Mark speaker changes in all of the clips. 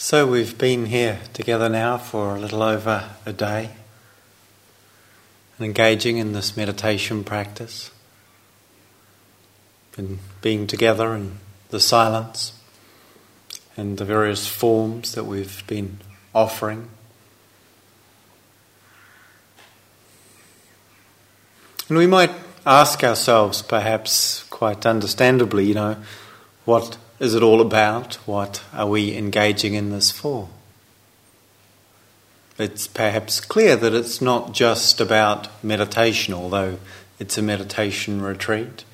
Speaker 1: So we've been here together now for a little over a day and engaging in this meditation practice and being together in the silence and the various forms that we've been offering. And we might ask ourselves, perhaps quite understandably, you know, what is it all about? What are we engaging in this for? It's perhaps clear that it's not just about meditation, although it's a meditation retreat.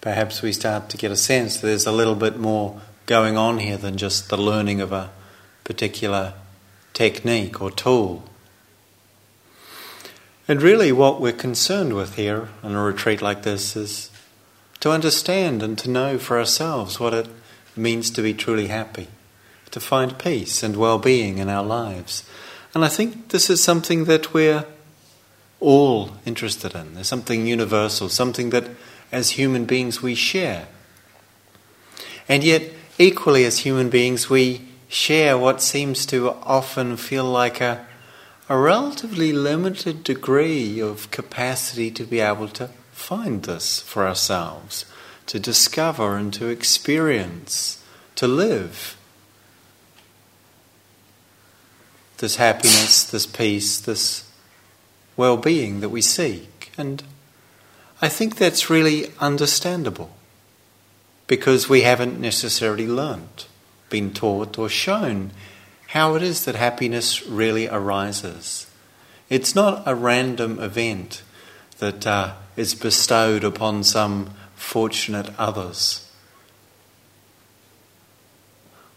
Speaker 1: Perhaps we start to get a sense that there's a little bit more going on here than just the learning of a particular technique or tool. And really, what we're concerned with here in a retreat like this is to understand and to know for ourselves what it means to be truly happy, to find peace and well being in our lives. And I think this is something that we're all interested in. There's something universal, something that as human beings we share. And yet, equally as human beings, we share what seems to often feel like a, a relatively limited degree of capacity to be able to find this for ourselves to discover and to experience, to live. This happiness, this peace, this well being that we seek. And I think that's really understandable because we haven't necessarily learnt, been taught, or shown how it is that happiness really arises. It's not a random event that uh, is bestowed upon some fortunate others.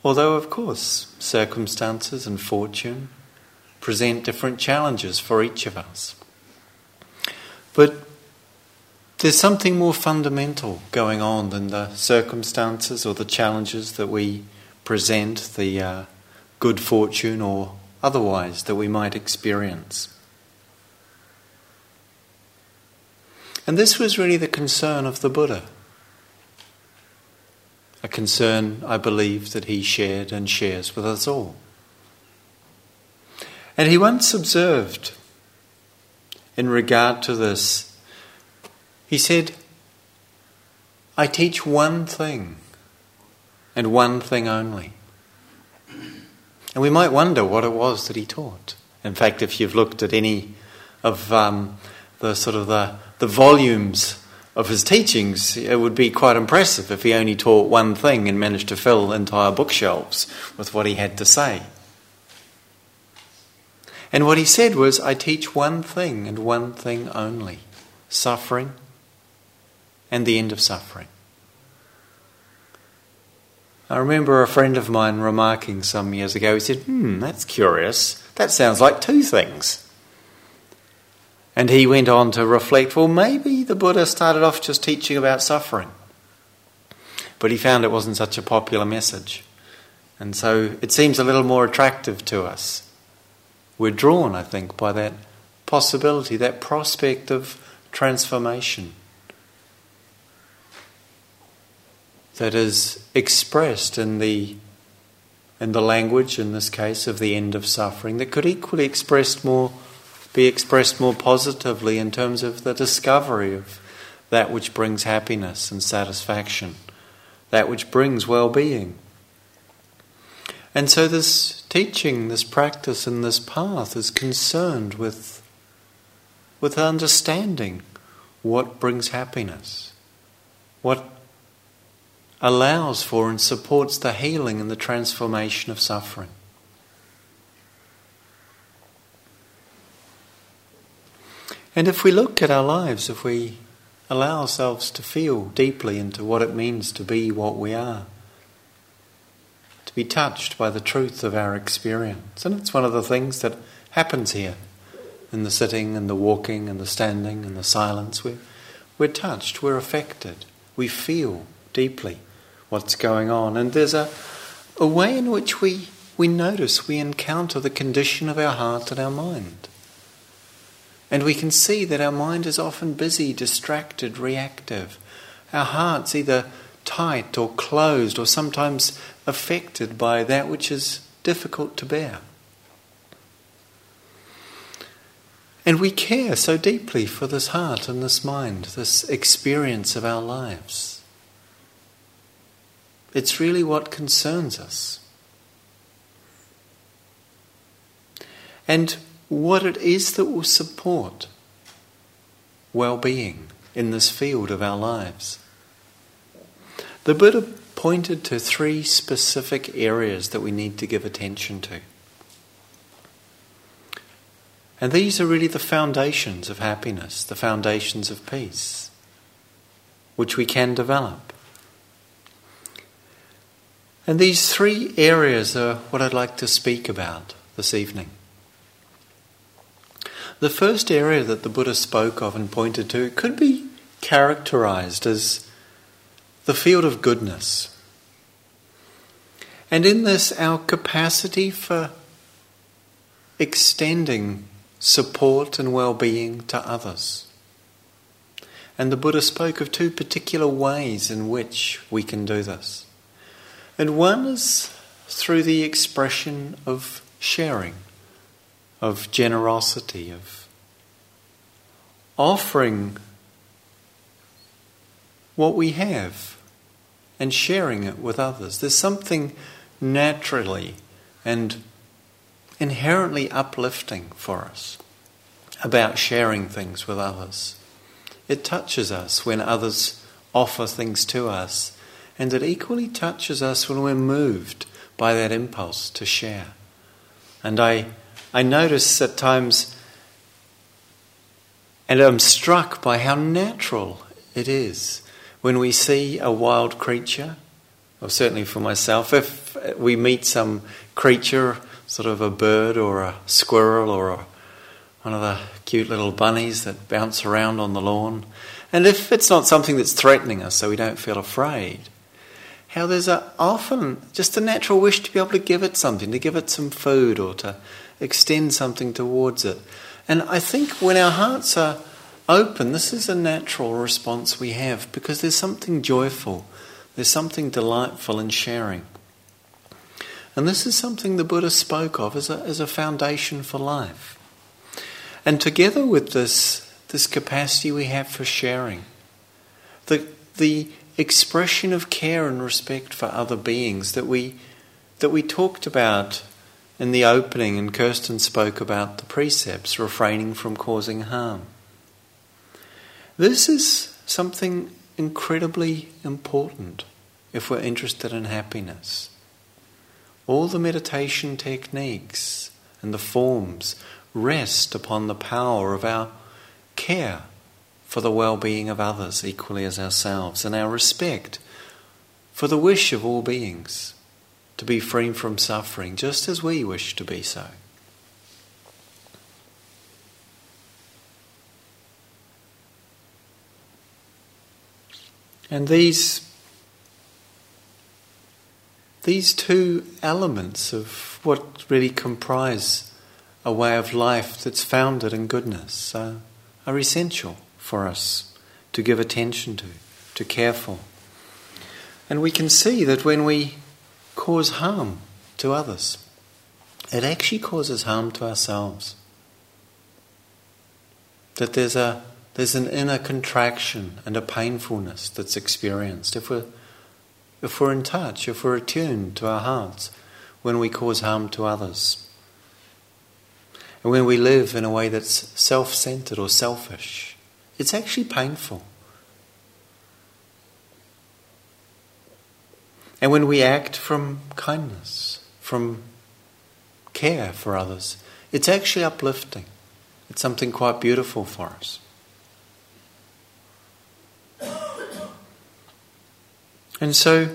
Speaker 1: Although, of course, circumstances and fortune present different challenges for each of us. But there's something more fundamental going on than the circumstances or the challenges that we present, the uh, good fortune or otherwise that we might experience. And this was really the concern of the Buddha. A concern, I believe, that he shared and shares with us all. And he once observed, in regard to this, he said, I teach one thing, and one thing only. And we might wonder what it was that he taught. In fact, if you've looked at any of um, the sort of the the volumes of his teachings, it would be quite impressive if he only taught one thing and managed to fill entire bookshelves with what he had to say. And what he said was, I teach one thing and one thing only suffering and the end of suffering. I remember a friend of mine remarking some years ago, he said, Hmm, that's curious. That sounds like two things. And he went on to reflect well, maybe the Buddha started off just teaching about suffering. But he found it wasn't such a popular message. And so it seems a little more attractive to us. We're drawn, I think, by that possibility, that prospect of transformation that is expressed in the in the language, in this case, of the end of suffering, that could equally express more be expressed more positively in terms of the discovery of that which brings happiness and satisfaction, that which brings well being. And so, this teaching, this practice, and this path is concerned with, with understanding what brings happiness, what allows for and supports the healing and the transformation of suffering. And if we look at our lives, if we allow ourselves to feel deeply into what it means to be what we are, to be touched by the truth of our experience, and it's one of the things that happens here in the sitting and the walking and the standing and the silence. We're, we're touched, we're affected, we feel deeply what's going on, and there's a, a way in which we, we notice, we encounter the condition of our heart and our mind. And we can see that our mind is often busy, distracted, reactive. Our heart's either tight or closed or sometimes affected by that which is difficult to bear. And we care so deeply for this heart and this mind, this experience of our lives. It's really what concerns us. And what it is that will support well being in this field of our lives. The Buddha pointed to three specific areas that we need to give attention to. And these are really the foundations of happiness, the foundations of peace, which we can develop. And these three areas are what I'd like to speak about this evening. The first area that the Buddha spoke of and pointed to could be characterized as the field of goodness. And in this, our capacity for extending support and well being to others. And the Buddha spoke of two particular ways in which we can do this. And one is through the expression of sharing of generosity, of offering what we have and sharing it with others. There's something naturally and inherently uplifting for us about sharing things with others. It touches us when others offer things to us, and it equally touches us when we're moved by that impulse to share. And I I notice at times, and I'm struck by how natural it is when we see a wild creature, or certainly for myself, if we meet some creature, sort of a bird or a squirrel or a, one of the cute little bunnies that bounce around on the lawn, and if it's not something that's threatening us so we don't feel afraid, how there's a, often just a natural wish to be able to give it something, to give it some food or to extend something towards it. And I think when our hearts are open, this is a natural response we have because there's something joyful, there's something delightful in sharing. And this is something the Buddha spoke of as a, as a foundation for life. And together with this, this capacity we have for sharing, the, the expression of care and respect for other beings that we, that we talked about in the opening, and Kirsten spoke about the precepts, refraining from causing harm. This is something incredibly important if we're interested in happiness. All the meditation techniques and the forms rest upon the power of our care for the well being of others equally as ourselves and our respect for the wish of all beings to be free from suffering, just as we wish to be so. And these, these two elements of what really comprise a way of life that's founded in goodness uh, are essential for us to give attention to, to care for. And we can see that when we cause harm to others. It actually causes harm to ourselves. That there's a there's an inner contraction and a painfulness that's experienced if we're if we're in touch, if we're attuned to our hearts when we cause harm to others. And when we live in a way that's self centered or selfish, it's actually painful. And when we act from kindness, from care for others, it's actually uplifting. It's something quite beautiful for us. And so,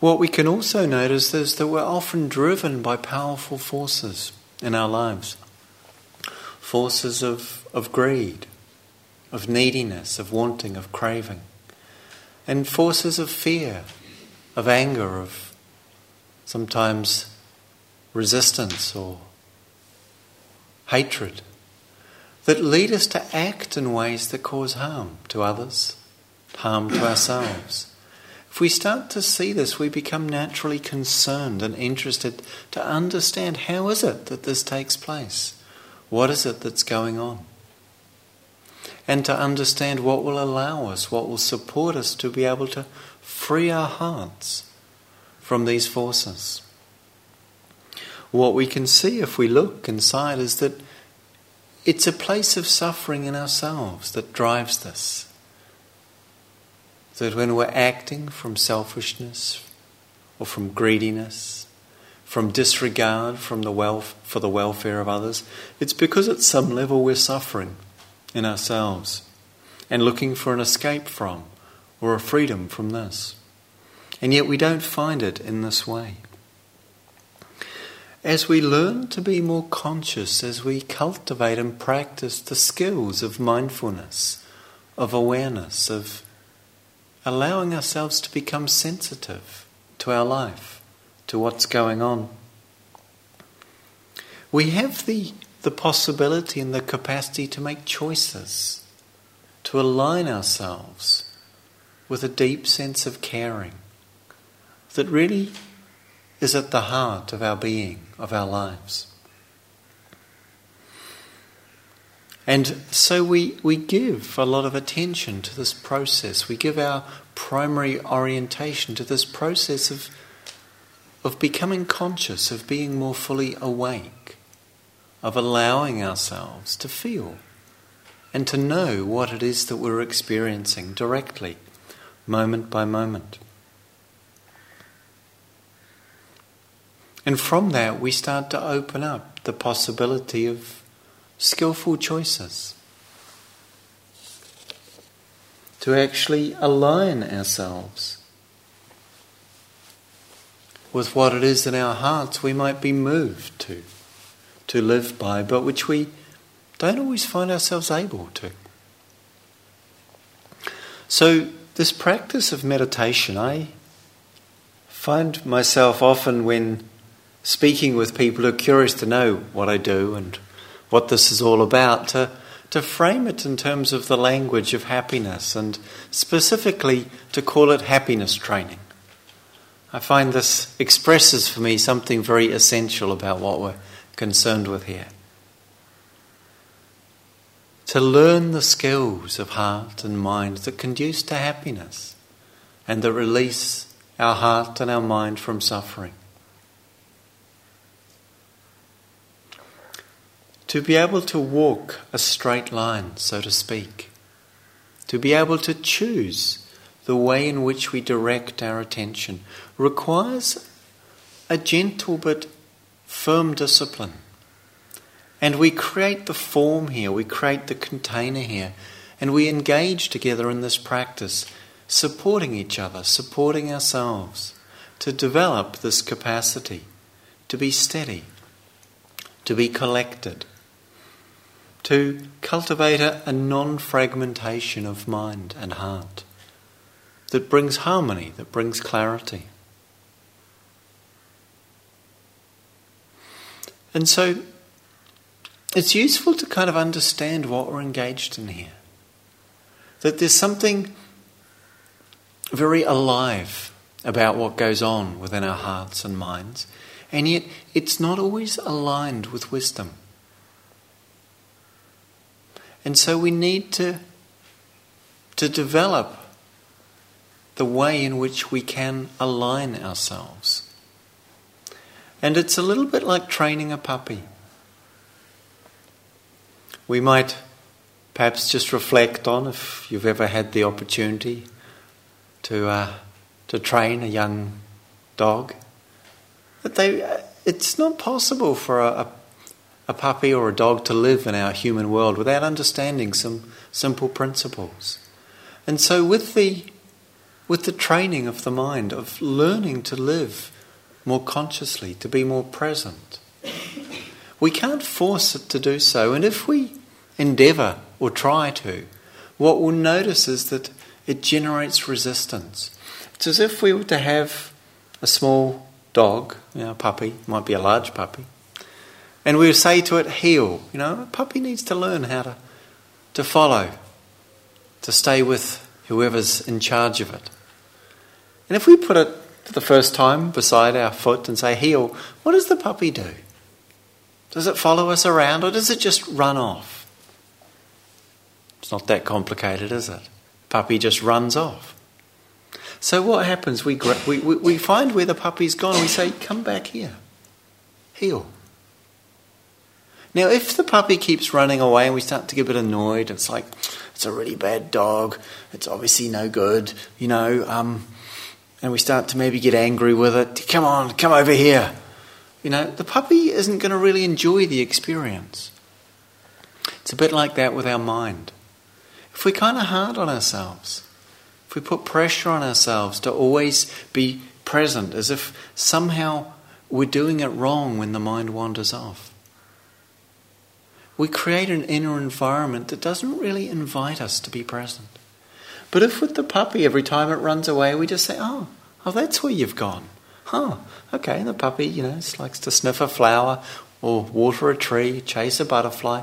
Speaker 1: what we can also notice is that we're often driven by powerful forces in our lives forces of, of greed, of neediness, of wanting, of craving, and forces of fear, of anger, of sometimes resistance or hatred that lead us to act in ways that cause harm to others, harm to ourselves. If we start to see this, we become naturally concerned and interested to understand how is it that this takes place? What is it that's going on? And to understand what will allow us, what will support us to be able to free our hearts from these forces. What we can see if we look inside is that it's a place of suffering in ourselves that drives this. That when we're acting from selfishness or from greediness, from disregard from the wealth, for the welfare of others, it's because at some level we're suffering in ourselves and looking for an escape from or a freedom from this. And yet we don't find it in this way. As we learn to be more conscious, as we cultivate and practice the skills of mindfulness, of awareness, of allowing ourselves to become sensitive to our life, to what's going on, we have the, the possibility and the capacity to make choices, to align ourselves with a deep sense of caring that really is at the heart of our being, of our lives. And so we, we give a lot of attention to this process. We give our primary orientation to this process of, of becoming conscious, of being more fully awake, of allowing ourselves to feel and to know what it is that we're experiencing directly, moment by moment. And from that, we start to open up the possibility of skillful choices. To actually align ourselves with what it is in our hearts we might be moved to, to live by, but which we don't always find ourselves able to. So, this practice of meditation, I find myself often when speaking with people who are curious to know what I do and what this is all about, to, to frame it in terms of the language of happiness and specifically to call it happiness training. I find this expresses for me something very essential about what we're concerned with here. To learn the skills of heart and mind that conduce to happiness and that release our heart and our mind from suffering. to be able to walk a straight line, so to speak, to be able to choose the way in which we direct our attention requires a gentle but firm discipline. And we create the form here, we create the container here, and we engage together in this practice, supporting each other, supporting ourselves, to develop this capacity to be steady, to be collected to cultivate a, a non fragmentation of mind and heart that brings harmony, that brings clarity. And so it's useful to kind of understand what we're engaged in here. That there's something very alive about what goes on within our hearts and minds, and yet it's not always aligned with wisdom. And so we need to, to develop the way in which we can align ourselves. And it's a little bit like training a puppy. We might perhaps just reflect on if you've ever had the opportunity to, uh, to train a young dog. That they, uh, it's not possible for a, a a puppy or a dog to live in our human world without understanding some simple principles. And so, with the, with the training of the mind, of learning to live more consciously, to be more present, we can't force it to do so. And if we endeavour or try to, what we'll notice is that it generates resistance. It's as if we were to have a small dog, you know, a puppy, might be a large puppy, and we would say to it, heel. You know, a puppy needs to learn how to, to follow, to stay with whoever's in charge of it. And if we put it for the first time beside our foot and say, heel, what does the puppy do? Does it follow us around or does it just run off? It's not that complicated, is it? Puppy just runs off. So what happens? We, we, we find where the puppy's gone we say, come back here. Heel. Now, if the puppy keeps running away and we start to get a bit annoyed, it's like, it's a really bad dog, it's obviously no good, you know, um, and we start to maybe get angry with it, come on, come over here. You know, the puppy isn't going to really enjoy the experience. It's a bit like that with our mind. If we're kind of hard on ourselves, if we put pressure on ourselves to always be present, as if somehow we're doing it wrong when the mind wanders off, we create an inner environment that doesn't really invite us to be present. But if with the puppy, every time it runs away, we just say, oh, oh, that's where you've gone. Huh, okay, the puppy, you know, likes to sniff a flower or water a tree, chase a butterfly.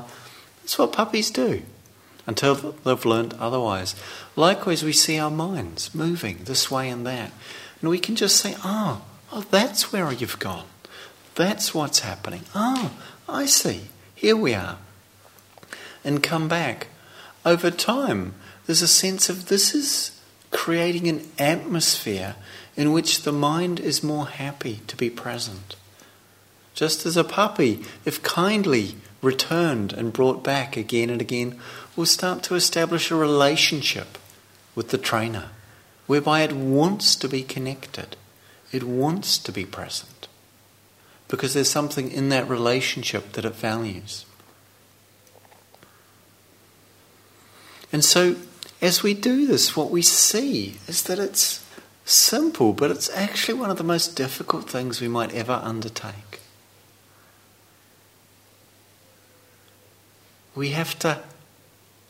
Speaker 1: That's what puppies do until they've learned otherwise. Likewise, we see our minds moving this way and that. And we can just say, oh, oh, that's where you've gone. That's what's happening. Oh, I see. Here we are. And come back. Over time, there's a sense of this is creating an atmosphere in which the mind is more happy to be present. Just as a puppy, if kindly returned and brought back again and again, will start to establish a relationship with the trainer whereby it wants to be connected, it wants to be present, because there's something in that relationship that it values. And so, as we do this, what we see is that it's simple, but it's actually one of the most difficult things we might ever undertake. We have to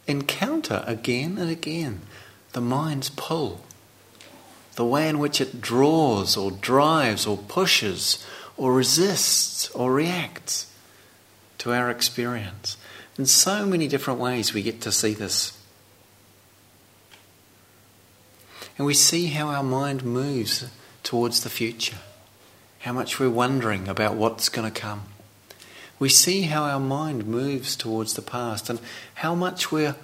Speaker 1: encounter again and again the mind's pull, the way in which it draws or drives or pushes or resists or reacts to our experience. In so many different ways, we get to see this. And we see how our mind moves towards the future, how much we're wondering about what's going to come we see how our mind moves towards the past and how much we're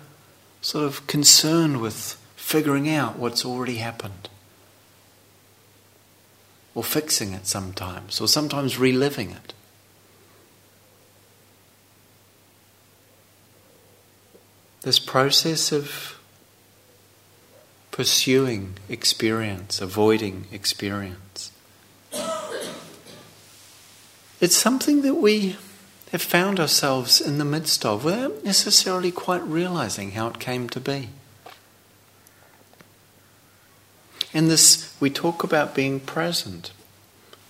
Speaker 1: sort of concerned with figuring out what's already happened. Or fixing it sometimes, or sometimes reliving it. This process of pursuing experience, avoiding experience. It's something that we have found ourselves in the midst of without necessarily quite realizing how it came to be. In this, we talk about being present.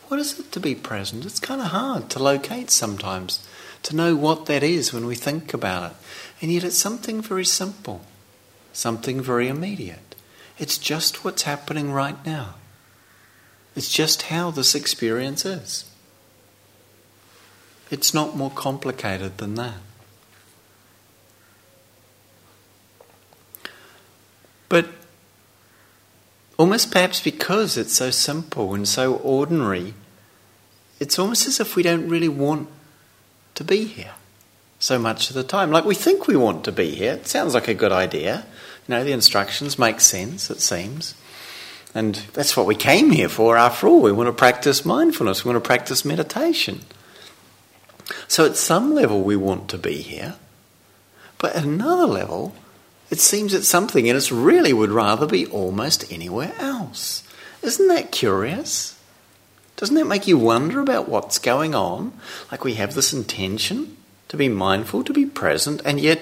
Speaker 1: What is it to be present? It's kind of hard to locate sometimes, to know what that is when we think about it. And yet it's something very simple, something very immediate. It's just what's happening right now. It's just how this experience is. It's not more complicated than that. But almost perhaps because it's so simple and so ordinary, it's almost as if we don't really want to be here so much of the time. Like we think we want to be here. It sounds like a good idea. You know, the instructions make sense, it seems. And that's what we came here for after all. We want to practice mindfulness, we want to practice meditation. So at some level, we want to be here. But at another level, it seems it's something in us really would rather be almost anywhere else. Isn't that curious? Doesn't that make you wonder about what's going on? Like we have this intention to be mindful, to be present, and yet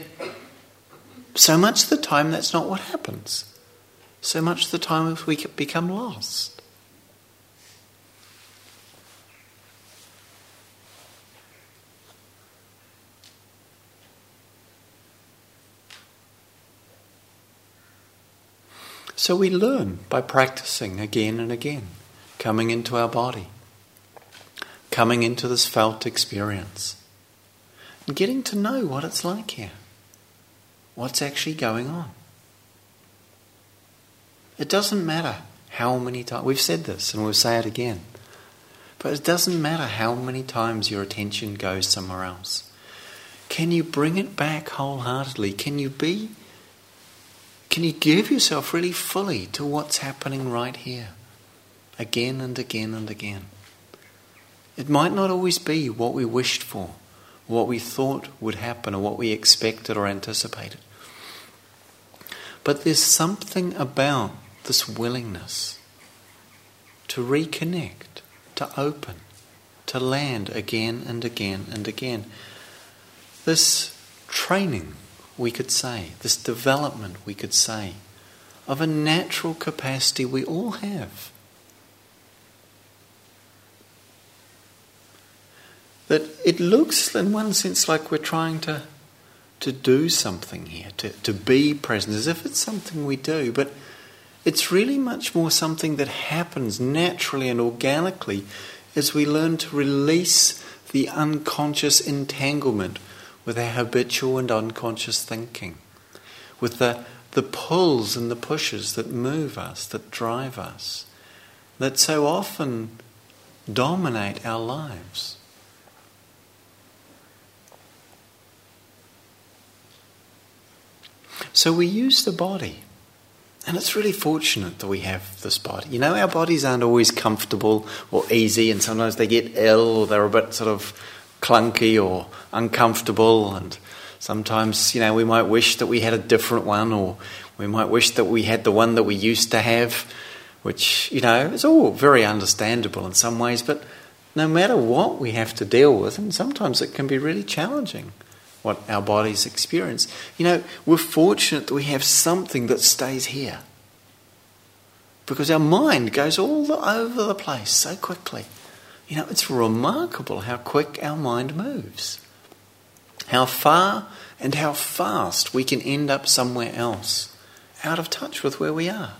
Speaker 1: so much of the time that's not what happens. So much of the time we become lost. So we learn by practicing again and again, coming into our body, coming into this felt experience, and getting to know what it's like here, what's actually going on. It doesn't matter how many times. We've said this and we'll say it again. But it doesn't matter how many times your attention goes somewhere else. Can you bring it back wholeheartedly? Can you be, can you give yourself really fully to what's happening right here? Again and again and again. It might not always be what we wished for, what we thought would happen, or what we expected or anticipated. But there's something about this willingness to reconnect, to open, to land again and again and again. This training, we could say, this development, we could say, of a natural capacity we all have. That it looks, in one sense, like we're trying to to do something here, to, to be present, as if it's something we do, but it's really much more something that happens naturally and organically as we learn to release the unconscious entanglement with our habitual and unconscious thinking, with the, the pulls and the pushes that move us, that drive us, that so often dominate our lives. So we use the body. And it's really fortunate that we have this body. You know, our bodies aren't always comfortable or easy, and sometimes they get ill or they're a bit sort of clunky or uncomfortable. And sometimes, you know, we might wish that we had a different one, or we might wish that we had the one that we used to have, which, you know, is all very understandable in some ways. But no matter what we have to deal with, and sometimes it can be really challenging what our bodies experience. You know, we're fortunate that we have something that stays here. Because our mind goes all over the place so quickly. You know, it's remarkable how quick our mind moves. How far and how fast we can end up somewhere else, out of touch with where we are.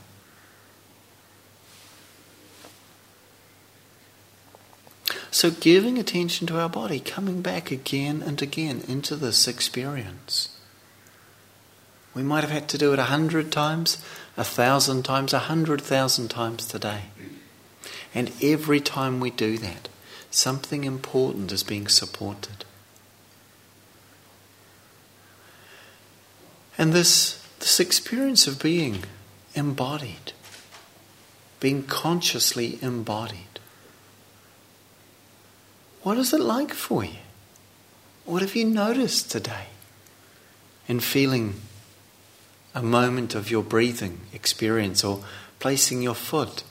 Speaker 1: So, giving attention to our body, coming back again and again into this experience. We might have had to do it a hundred times, a thousand times, a hundred thousand times today. And every time we do that, something important is being supported. And this, this experience of being embodied, being consciously embodied, what is it like for you? What have you noticed today in feeling a moment of your breathing experience or placing your foot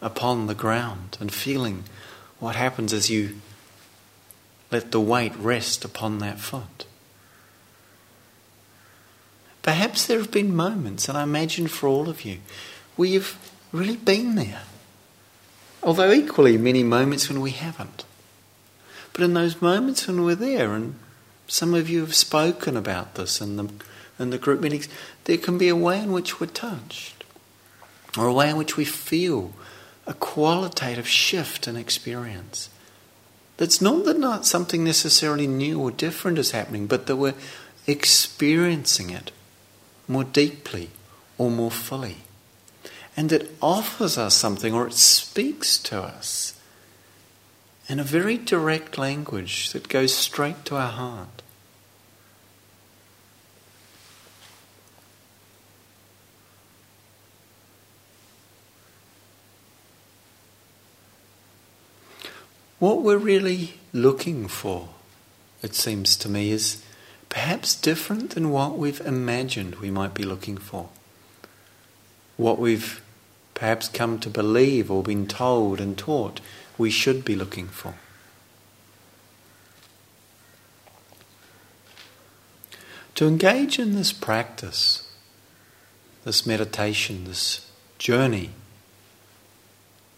Speaker 1: upon the ground and feeling what happens as you let the weight rest upon that foot? Perhaps there have been moments, and I imagine for all of you, where you've really been there. Although equally many moments when we haven't. But in those moments when we're there, and some of you have spoken about this in the, in the group meetings, there can be a way in which we're touched, or a way in which we feel a qualitative shift in experience. That's not that not something necessarily new or different is happening, but that we're experiencing it more deeply or more fully. And it offers us something or it speaks to us in a very direct language that goes straight to our heart. What we're really looking for, it seems to me, is perhaps different than what we've imagined we might be looking for. What we've perhaps come to believe or been told and taught we should be looking for. To engage in this practice, this meditation, this journey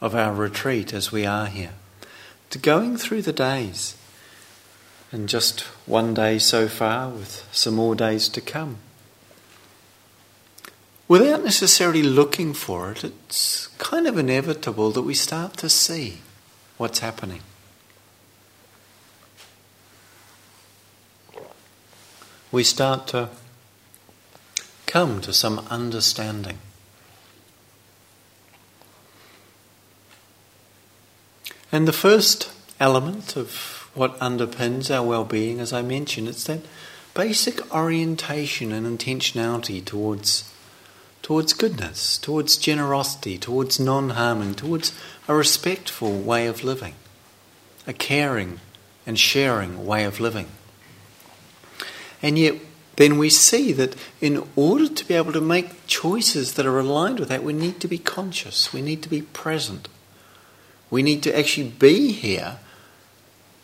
Speaker 1: of our retreat as we are here, to going through the days, and just one day so far with some more days to come. Without necessarily looking for it, it's kind of inevitable that we start to see what's happening. We start to come to some understanding. And the first element of what underpins our well being, as I mentioned, it's that basic orientation and intentionality towards towards goodness, towards generosity, towards non harming, towards a respectful way of living, a caring and sharing way of living. And yet, then we see that in order to be able to make choices that are aligned with that, we need to be conscious, we need to be present. We need to actually be here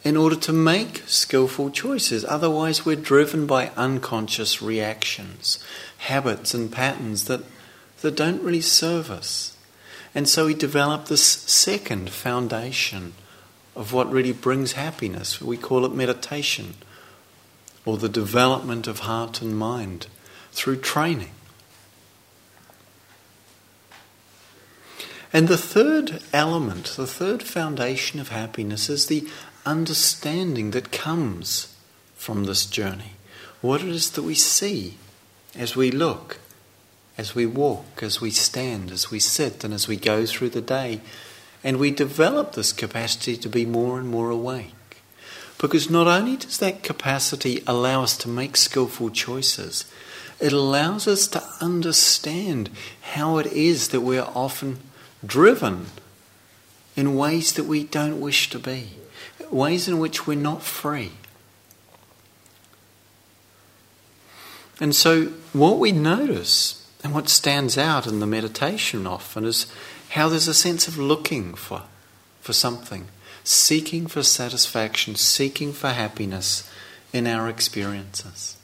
Speaker 1: in order to make skillful choices. Otherwise, we're driven by unconscious reactions, habits, and patterns that, that don't really serve us. And so we develop this second foundation of what really brings happiness. We call it meditation or the development of heart and mind through training. And the third element, the third foundation of happiness is the understanding that comes from this journey. What it is that we see as we look, as we walk, as we stand, as we sit, and as we go through the day. And we develop this capacity to be more and more awake. Because not only does that capacity allow us to make skillful choices, it allows us to understand how it is that we're often driven in ways that we don't wish to be, ways in which we're not free. And so, what we notice and what stands out in the meditation often is how there's a sense of looking for, for something, seeking for satisfaction, seeking for happiness in our experiences.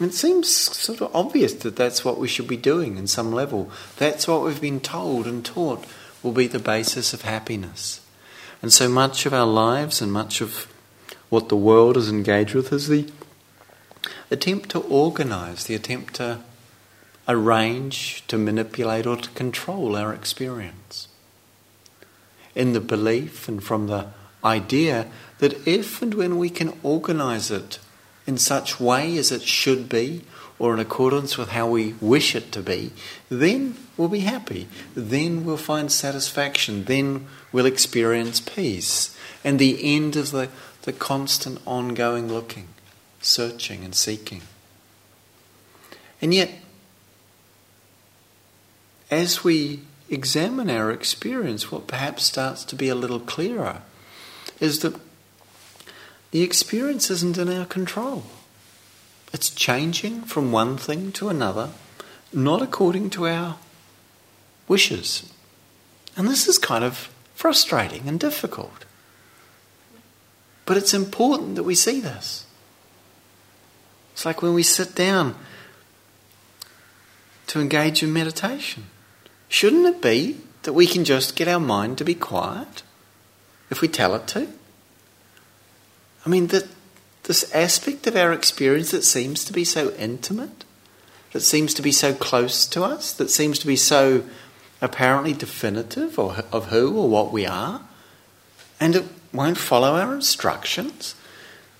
Speaker 1: It seems sort of obvious that that's what we should be doing in some level. That's what we've been told and taught will be the basis of happiness. And so much of our lives and much of what the world is engaged with is the attempt to organize, the attempt to arrange, to manipulate, or to control our experience. In the belief and from the idea that if and when we can organize it in such way as it should be or in accordance with how we wish it to be, then we'll be happy. Then we'll find satisfaction. Then we'll experience peace. And the end of the, the constant ongoing looking, searching, and seeking. And yet, as we examine our experience, what perhaps starts to be a little clearer is that the experience isn't in our control. It's changing from one thing to another, not according to our wishes. And this is kind of frustrating and difficult. But it's important that we see this. It's like when we sit down to engage in meditation. Shouldn't it be that we can just get our mind to be quiet if we tell it to? I mean, that this aspect of our experience that seems to be so intimate, that seems to be so close to us, that seems to be so apparently definitive of who or what we are, and it won't follow our instructions.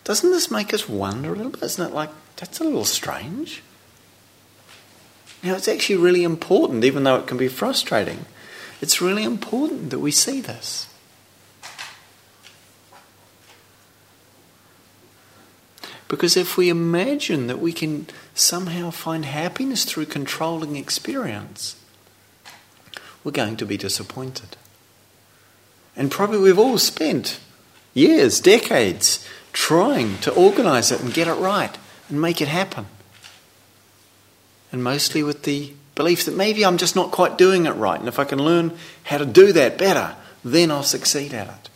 Speaker 1: Doesn't this make us wonder a little bit? Isn't it like, that's a little strange? Now, it's actually really important, even though it can be frustrating, it's really important that we see this. Because if we imagine that we can somehow find happiness through controlling experience, we're going to be disappointed. And probably we've all spent years, decades, trying to organize it and get it right and make it happen. And mostly with the belief that maybe I'm just not quite doing it right, and if I can learn how to do that better, then I'll succeed at it.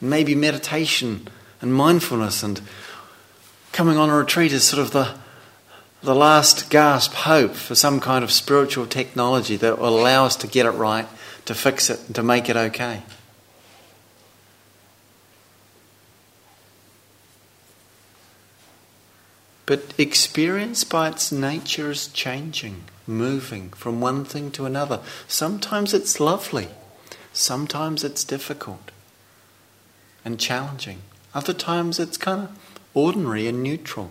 Speaker 1: And maybe meditation and mindfulness and coming on a retreat is sort of the, the last gasp hope for some kind of spiritual technology that will allow us to get it right, to fix it, to make it okay. But experience by its nature is changing, moving from one thing to another. Sometimes it's lovely, sometimes it's difficult and challenging. Other times it's kind of ordinary and neutral.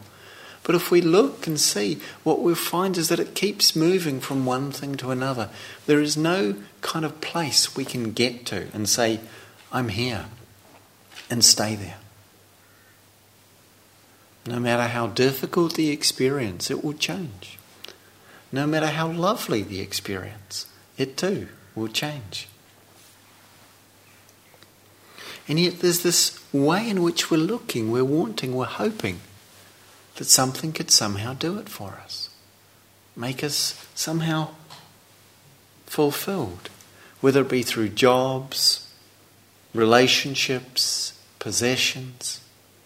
Speaker 1: But if we look and see, what we'll find is that it keeps moving from one thing to another. There is no kind of place we can get to and say, I'm here, and stay there. No matter how difficult the experience, it will change. No matter how lovely the experience, it too will change. And yet there's this way in which we're looking, we're wanting, we're hoping that something could somehow do it for us, make us somehow fulfilled, whether it be through jobs, relationships, possessions,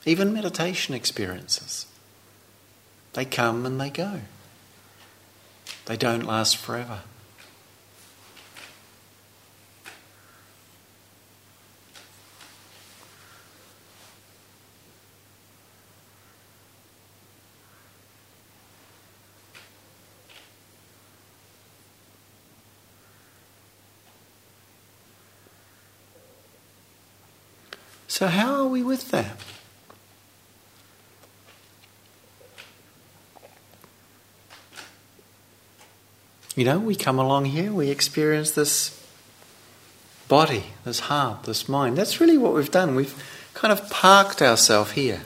Speaker 1: even meditation experiences. They come and they go. They don't last forever. So, how are we with that? You know, we come along here, we experience this body, this heart, this mind. That's really what we've done. We've kind of parked ourselves here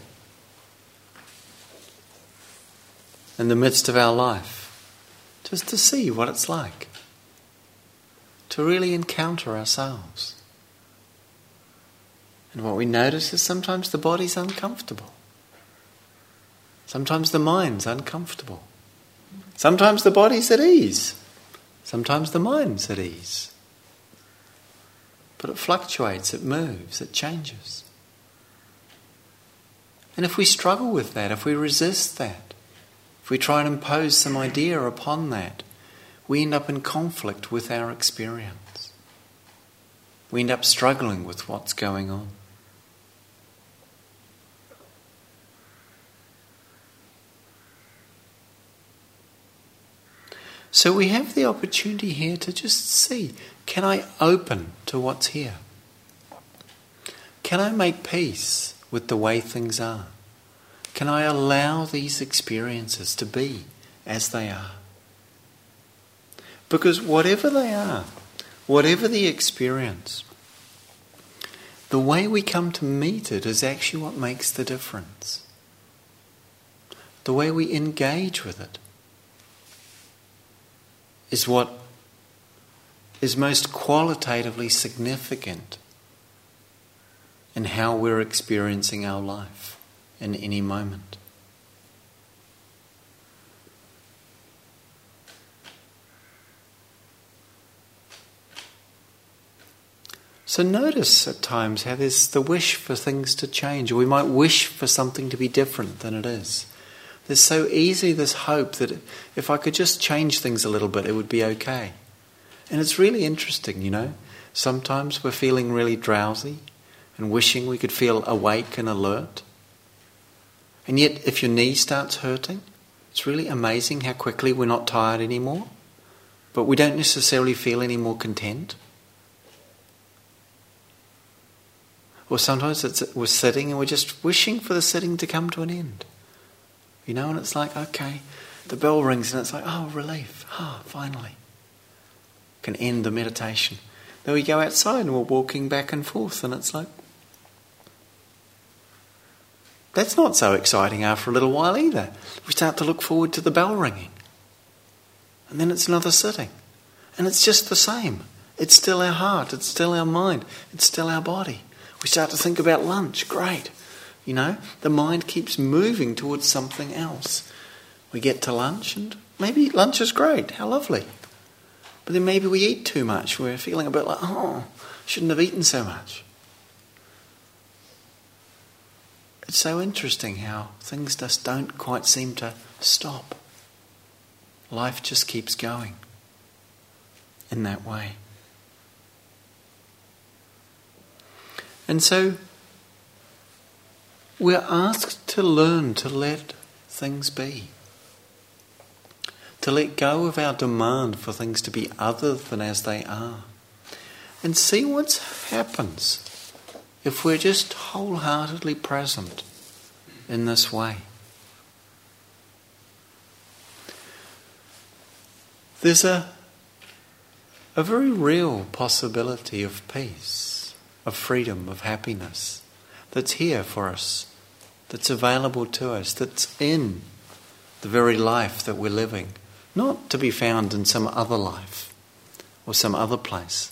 Speaker 1: in the midst of our life just to see what it's like, to really encounter ourselves. And what we notice is sometimes the body's uncomfortable. Sometimes the mind's uncomfortable. Sometimes the body's at ease. Sometimes the mind's at ease. But it fluctuates, it moves, it changes. And if we struggle with that, if we resist that, if we try and impose some idea upon that, we end up in conflict with our experience. We end up struggling with what's going on. So we have the opportunity here to just see can I open to what's here? Can I make peace with the way things are? Can I allow these experiences to be as they are? Because whatever they are, whatever the experience, the way we come to meet it is actually what makes the difference. The way we engage with it is what is most qualitatively significant in how we're experiencing our life in any moment. So notice at times how there's the wish for things to change, or we might wish for something to be different than it is. There's so easy this hope that if I could just change things a little bit, it would be okay. And it's really interesting, you know. Sometimes we're feeling really drowsy and wishing we could feel awake and alert. And yet, if your knee starts hurting, it's really amazing how quickly we're not tired anymore, but we don't necessarily feel any more content. Or sometimes we're sitting and we're just wishing for the sitting to come to an end. You know, and it's like, okay, the bell rings and it's like, oh, relief. Ah, oh, finally. Can end the meditation. Then we go outside and we're walking back and forth and it's like, that's not so exciting after a little while either. We start to look forward to the bell ringing. And then it's another sitting. And it's just the same. It's still our heart, it's still our mind, it's still our body. We start to think about lunch. Great. You know, the mind keeps moving towards something else. We get to lunch, and maybe lunch is great, how lovely. But then maybe we eat too much. We're feeling a bit like, oh, shouldn't have eaten so much. It's so interesting how things just don't quite seem to stop. Life just keeps going in that way. And so we're asked to learn to let things be. To let go of our demand for things to be other than as they are. And see what happens if we're just wholeheartedly present in this way. There's a, a very real possibility of peace of freedom, of happiness that's here for us, that's available to us, that's in the very life that we're living, not to be found in some other life or some other place.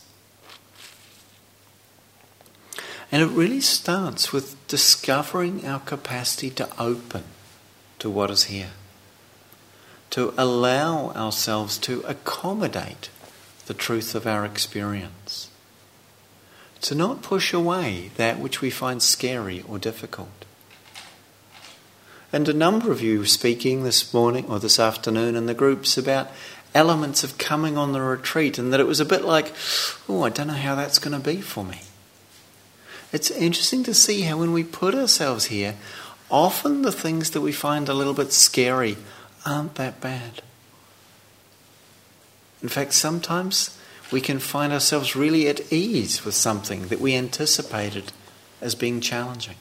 Speaker 1: And it really starts with discovering our capacity to open to what is here, to allow ourselves to accommodate the truth of our experience, to not push away that which we find scary or difficult. And a number of you speaking this morning or this afternoon in the groups about elements of coming on the retreat, and that it was a bit like, oh, I don't know how that's going to be for me. It's interesting to see how when we put ourselves here, often the things that we find a little bit scary aren't that bad. In fact, sometimes we can find ourselves really at ease with something that we anticipated as being challenging.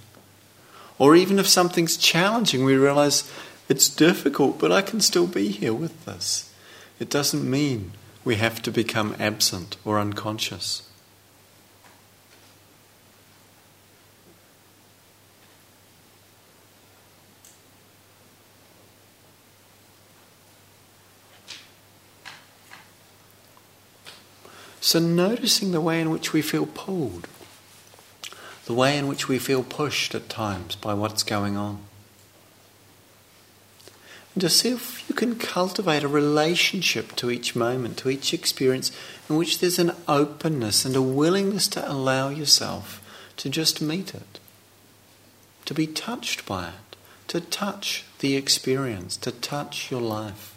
Speaker 1: Or even if something's challenging, we realize it's difficult, but I can still be here with this. It doesn't mean we have to become absent or unconscious. So, noticing the way in which we feel pulled, the way in which we feel pushed at times by what's going on. And to see if you can cultivate a relationship to each moment, to each experience, in which there's an openness and a willingness to allow yourself to just meet it, to be touched by it, to touch the experience, to touch your life.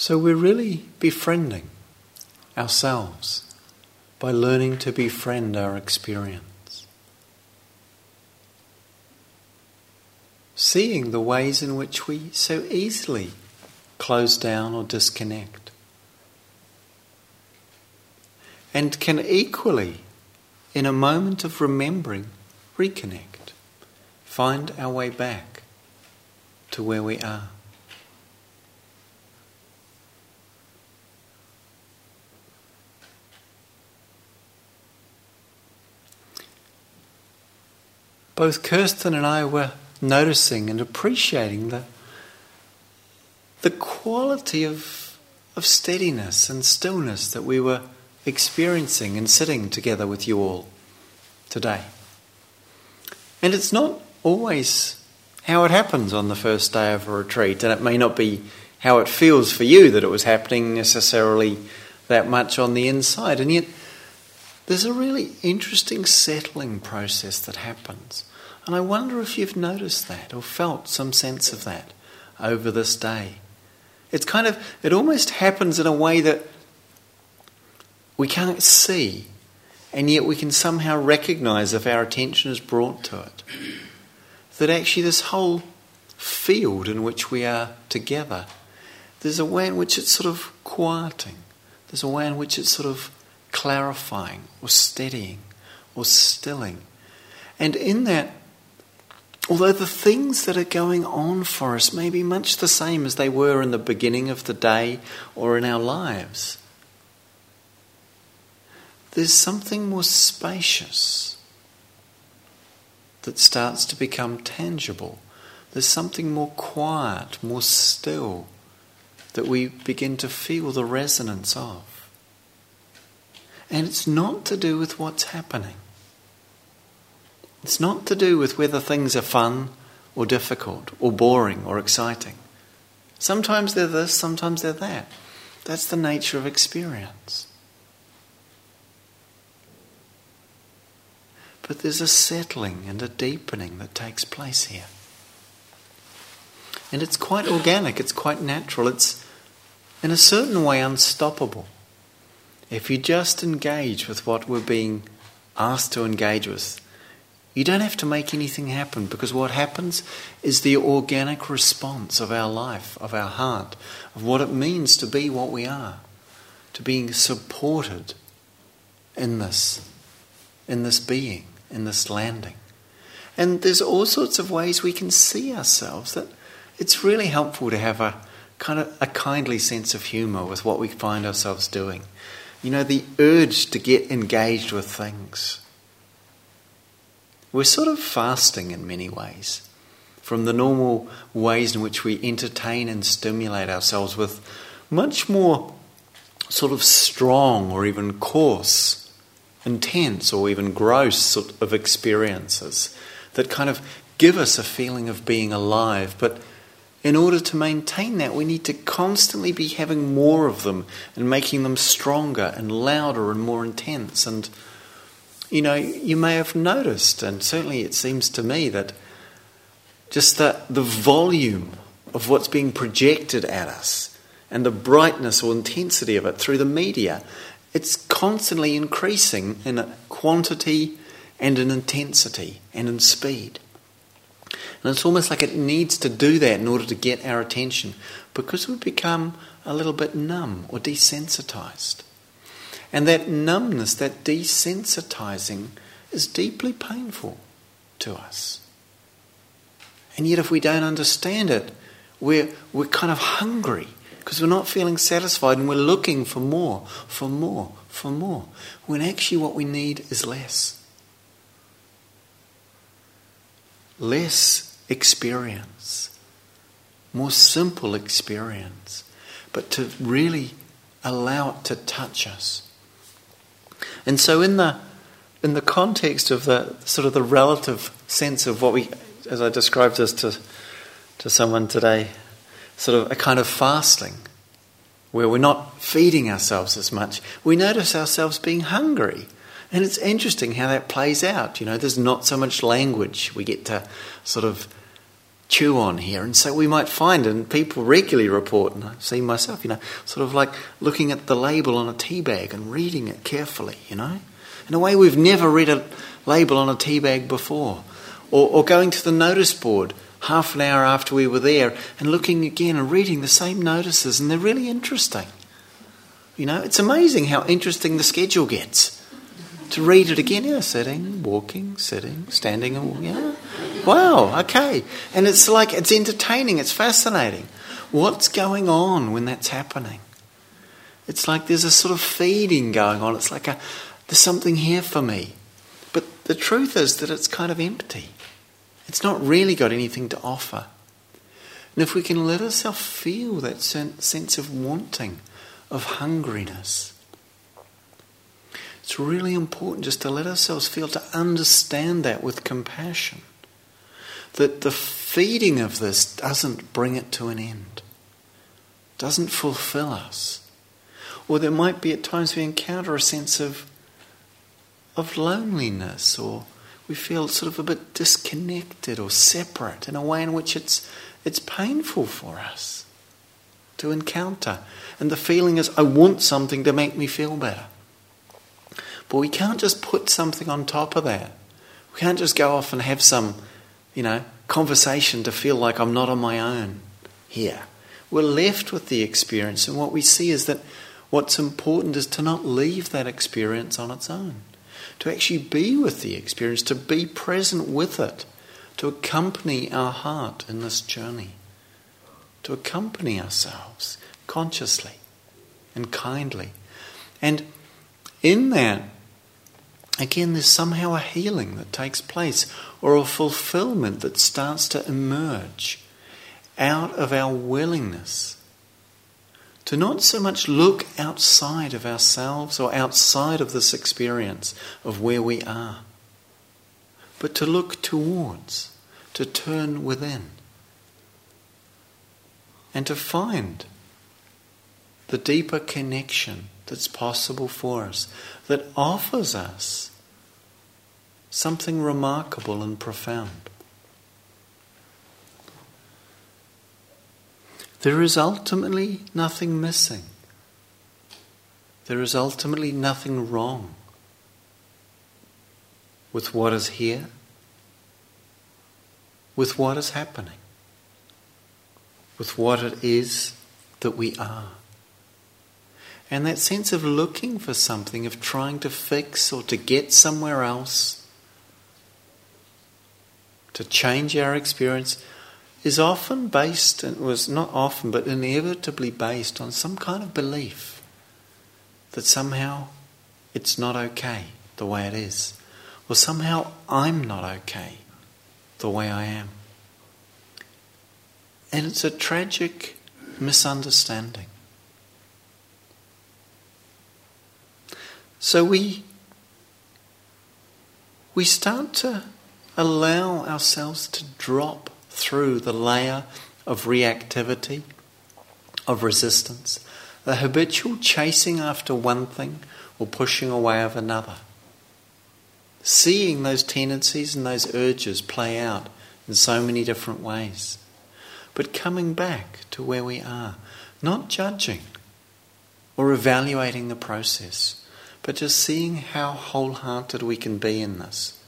Speaker 1: So we're really befriending ourselves by learning to befriend our experience. Seeing the ways in which we so easily close down or disconnect. And can equally, in a moment of remembering, reconnect, find our way back to where we are. Both Kirsten and I were noticing and appreciating the, the quality of, of steadiness and stillness that we were experiencing and sitting together with you all today. And it's not always how it happens on the first day of a retreat, and it may not be how it feels for you that it was happening necessarily that much on the inside. And yet, there's a really interesting settling process that happens. And I wonder if you've noticed that or felt some sense of that over this day. It's kind of, it almost happens in a way that we can't see, and yet we can somehow recognize if our attention is brought to it. That actually, this whole field in which we are together, there's a way in which it's sort of quieting, there's a way in which it's sort of clarifying or steadying or stilling. And in that, Although the things that are going on for us may be much the same as they were in the beginning of the day or in our lives, there's something more spacious that starts to become tangible. There's something more quiet, more still, that we begin to feel the resonance of. And it's not to do with what's happening. It's not to do with whether things are fun or difficult or boring or exciting. Sometimes they're this, sometimes they're that. That's the nature of experience. But there's a settling and a deepening that takes place here. And it's quite organic, it's quite natural, it's in a certain way unstoppable. If you just engage with what we're being asked to engage with, you don't have to make anything happen because what happens is the organic response of our life, of our heart, of what it means to be what we are, to being supported in this, in this being, in this landing. And there's all sorts of ways we can see ourselves that it's really helpful to have a kind of a kindly sense of humor with what we find ourselves doing. You know, the urge to get engaged with things. We're sort of fasting in many ways from the normal ways in which we entertain and stimulate ourselves with much more sort of strong or even coarse, intense or even gross sort of experiences that kind of give us a feeling of being alive. But in order to maintain that, we need to constantly be having more of them and making them stronger and louder and more intense. And, you know, you may have noticed, and certainly it seems to me that just the, the volume of what's being projected at us and the brightness or intensity of it through the media, it's constantly increasing in quantity and in intensity and in speed. And it's almost like it needs to do that in order to get our attention because we become a little bit numb or desensitized. And that numbness, that desensitizing, is deeply painful to us. And yet, if we don't understand it, we're, we're kind of hungry because we're not feeling satisfied and we're looking for more, for more, for more. When actually, what we need is less. Less experience, more simple experience, but to really allow it to touch us. And so, in the in the context of the sort of the relative sense of what we, as I described this to to someone today, sort of a kind of fasting, where we're not feeding ourselves as much, we notice ourselves being hungry. And it's interesting how that plays out. You know, there's not so much language we get to sort of chew on here. And so we might find, and people regularly report, and I see myself, you know, sort of like looking at the label on a tea bag and reading it carefully, you know, in a way we've never read a label on a tea bag before. Or, or going to the notice board half an hour after we were there and looking again and reading the same notices, and they're really interesting. You know, it's amazing how interesting the schedule gets to read it again. Yeah, sitting, walking, sitting, standing, and walking. Yeah. Wow, okay. And it's like, it's entertaining, it's fascinating. What's going on when that's happening? It's like there's a sort of feeding going on. It's like a, there's something here for me. But the truth is that it's kind of empty. It's not really got anything to offer. And if we can let ourselves feel that sense of wanting, of hungriness, it's really important just to let ourselves feel, to understand that with compassion. That the feeding of this doesn't bring it to an end, doesn't fulfill us. Or there might be at times we encounter a sense of, of loneliness, or we feel sort of a bit disconnected or separate in a way in which it's, it's painful for us to encounter. And the feeling is, I want something to make me feel better. But we can't just put something on top of that. We can't just go off and have some, you know, conversation to feel like I'm not on my own here. We're left with the experience, and what we see is that what's important is to not leave that experience on its own, to actually be with the experience, to be present with it, to accompany our heart in this journey, to accompany ourselves consciously and kindly. And in that, again, there's somehow a healing that takes place or a fulfillment that starts to emerge out of our willingness to not so much look outside of ourselves or outside of this experience of where we are, but to look towards, to turn within, and to find the deeper connection that's possible for us, that offers us something remarkable and profound. There is ultimately nothing missing. There is ultimately nothing wrong with what is here, with what is happening, with what it is that we are. And that sense of looking for something, of trying to fix or to get somewhere else, to change our experience, is often based, and was not often, but inevitably based on some kind of belief that somehow it's not okay the way it is, or somehow I'm not okay the way I am. And it's a tragic misunderstanding. So we we start to allow ourselves to drop through the layer of reactivity, of resistance, the habitual chasing after one thing or pushing away of another. Seeing those tendencies and those urges play out in so many different ways. But coming back to where we are, not judging or evaluating the process, but just seeing how wholehearted we can be in this.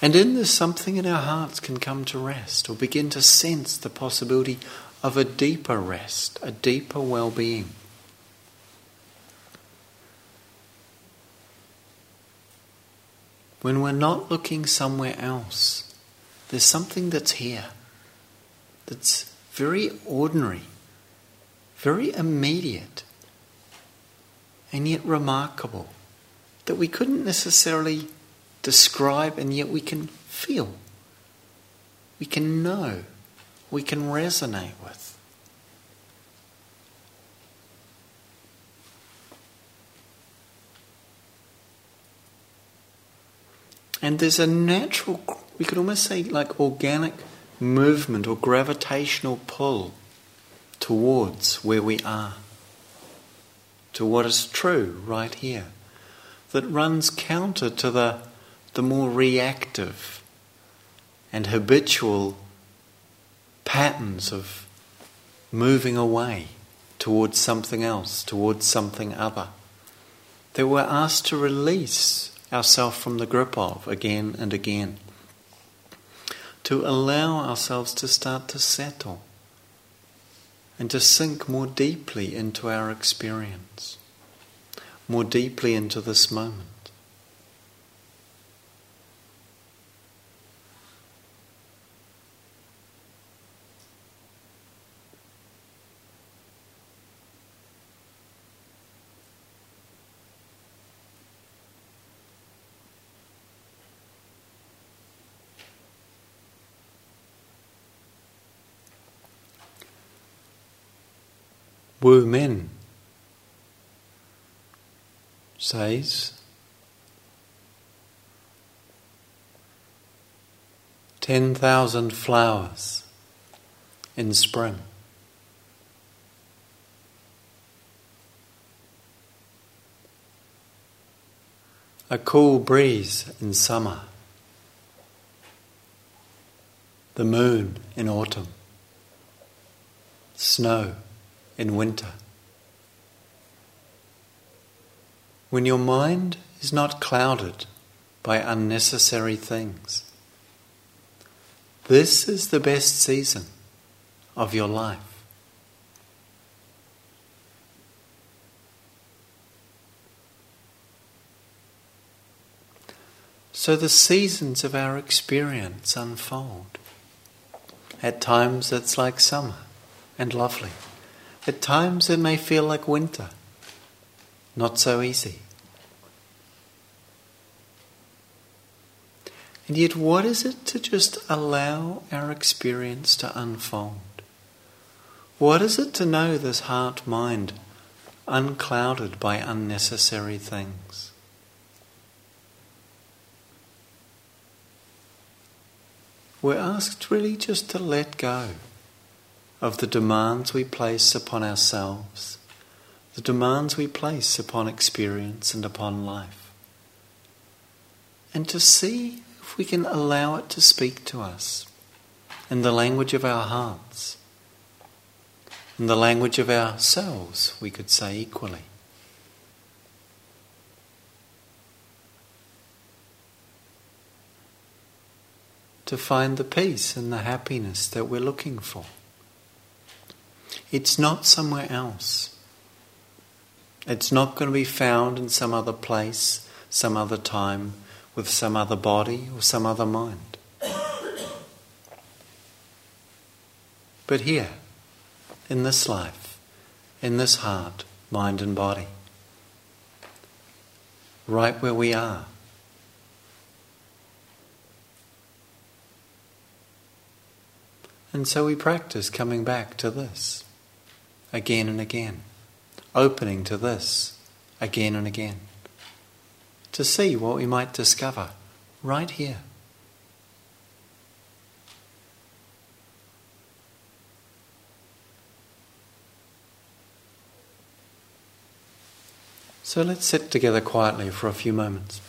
Speaker 1: And in this, something in our hearts can come to rest or begin to sense the possibility of a deeper rest, a deeper well being. When we're not looking somewhere else, there's something that's here that's very ordinary, very immediate, and yet remarkable that we couldn't necessarily describe, and yet we can feel, we can know, we can resonate with. And there's a natural, we could almost say like organic movement or gravitational pull towards where we are, to what is true right here, that runs counter to the the more reactive and habitual patterns of moving away towards something else, towards something other, that we're asked to release ourselves from the grip of again and again, to allow ourselves to start to settle and to sink more deeply into our experience, more deeply into this moment. Wumen says, ten thousand flowers in spring. A cool breeze in summer, the moon in autumn, snow in winter. When your mind is not clouded by unnecessary things, this is the best season of your life. So the seasons of our experience unfold. At times it's like summer and lovely. At times it may feel like winter, not so easy. And yet, what is it to just allow our experience to unfold? What is it to know this heart mind unclouded by unnecessary things? We're asked really just to let go of the demands we place upon ourselves, the demands we place upon experience and upon life, and to see if we can allow it to speak to us in the language of our hearts, in the language of ourselves, we could say equally. to find the peace and the happiness that we're looking for. It's not somewhere else. It's not going to be found in some other place, some other time, with some other body or some other mind. But here, in this life, in this heart, mind, and body, right where we are. And so we practice coming back to this again and again, opening to this again and again, to see what we might discover right here. So let's sit together quietly for a few moments.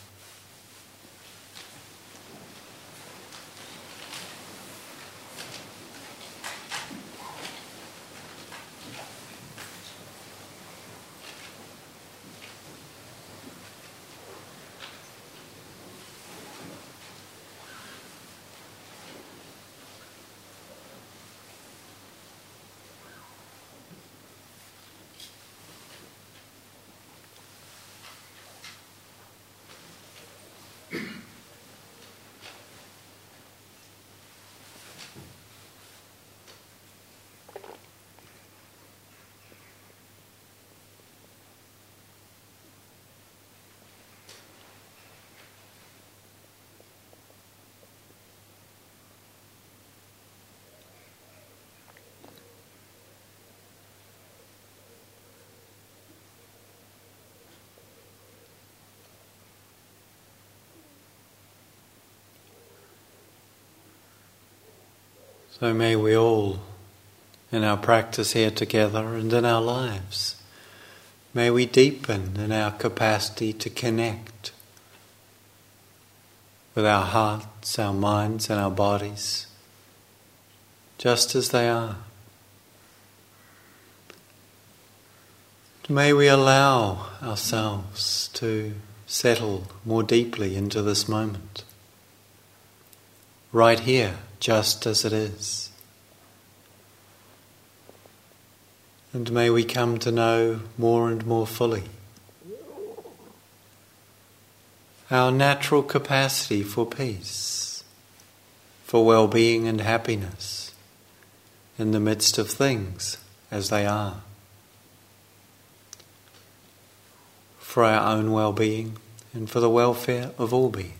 Speaker 1: So may we all, in our practice here together and in our lives, may we deepen in our capacity to connect with our hearts, our minds, and our bodies, just as they are. May we allow ourselves to settle more deeply into this moment, right here just as it is. And may we come to know more and more fully our natural capacity for peace, for well being and happiness in the midst of things as they are, for our own well being and for the welfare of all beings.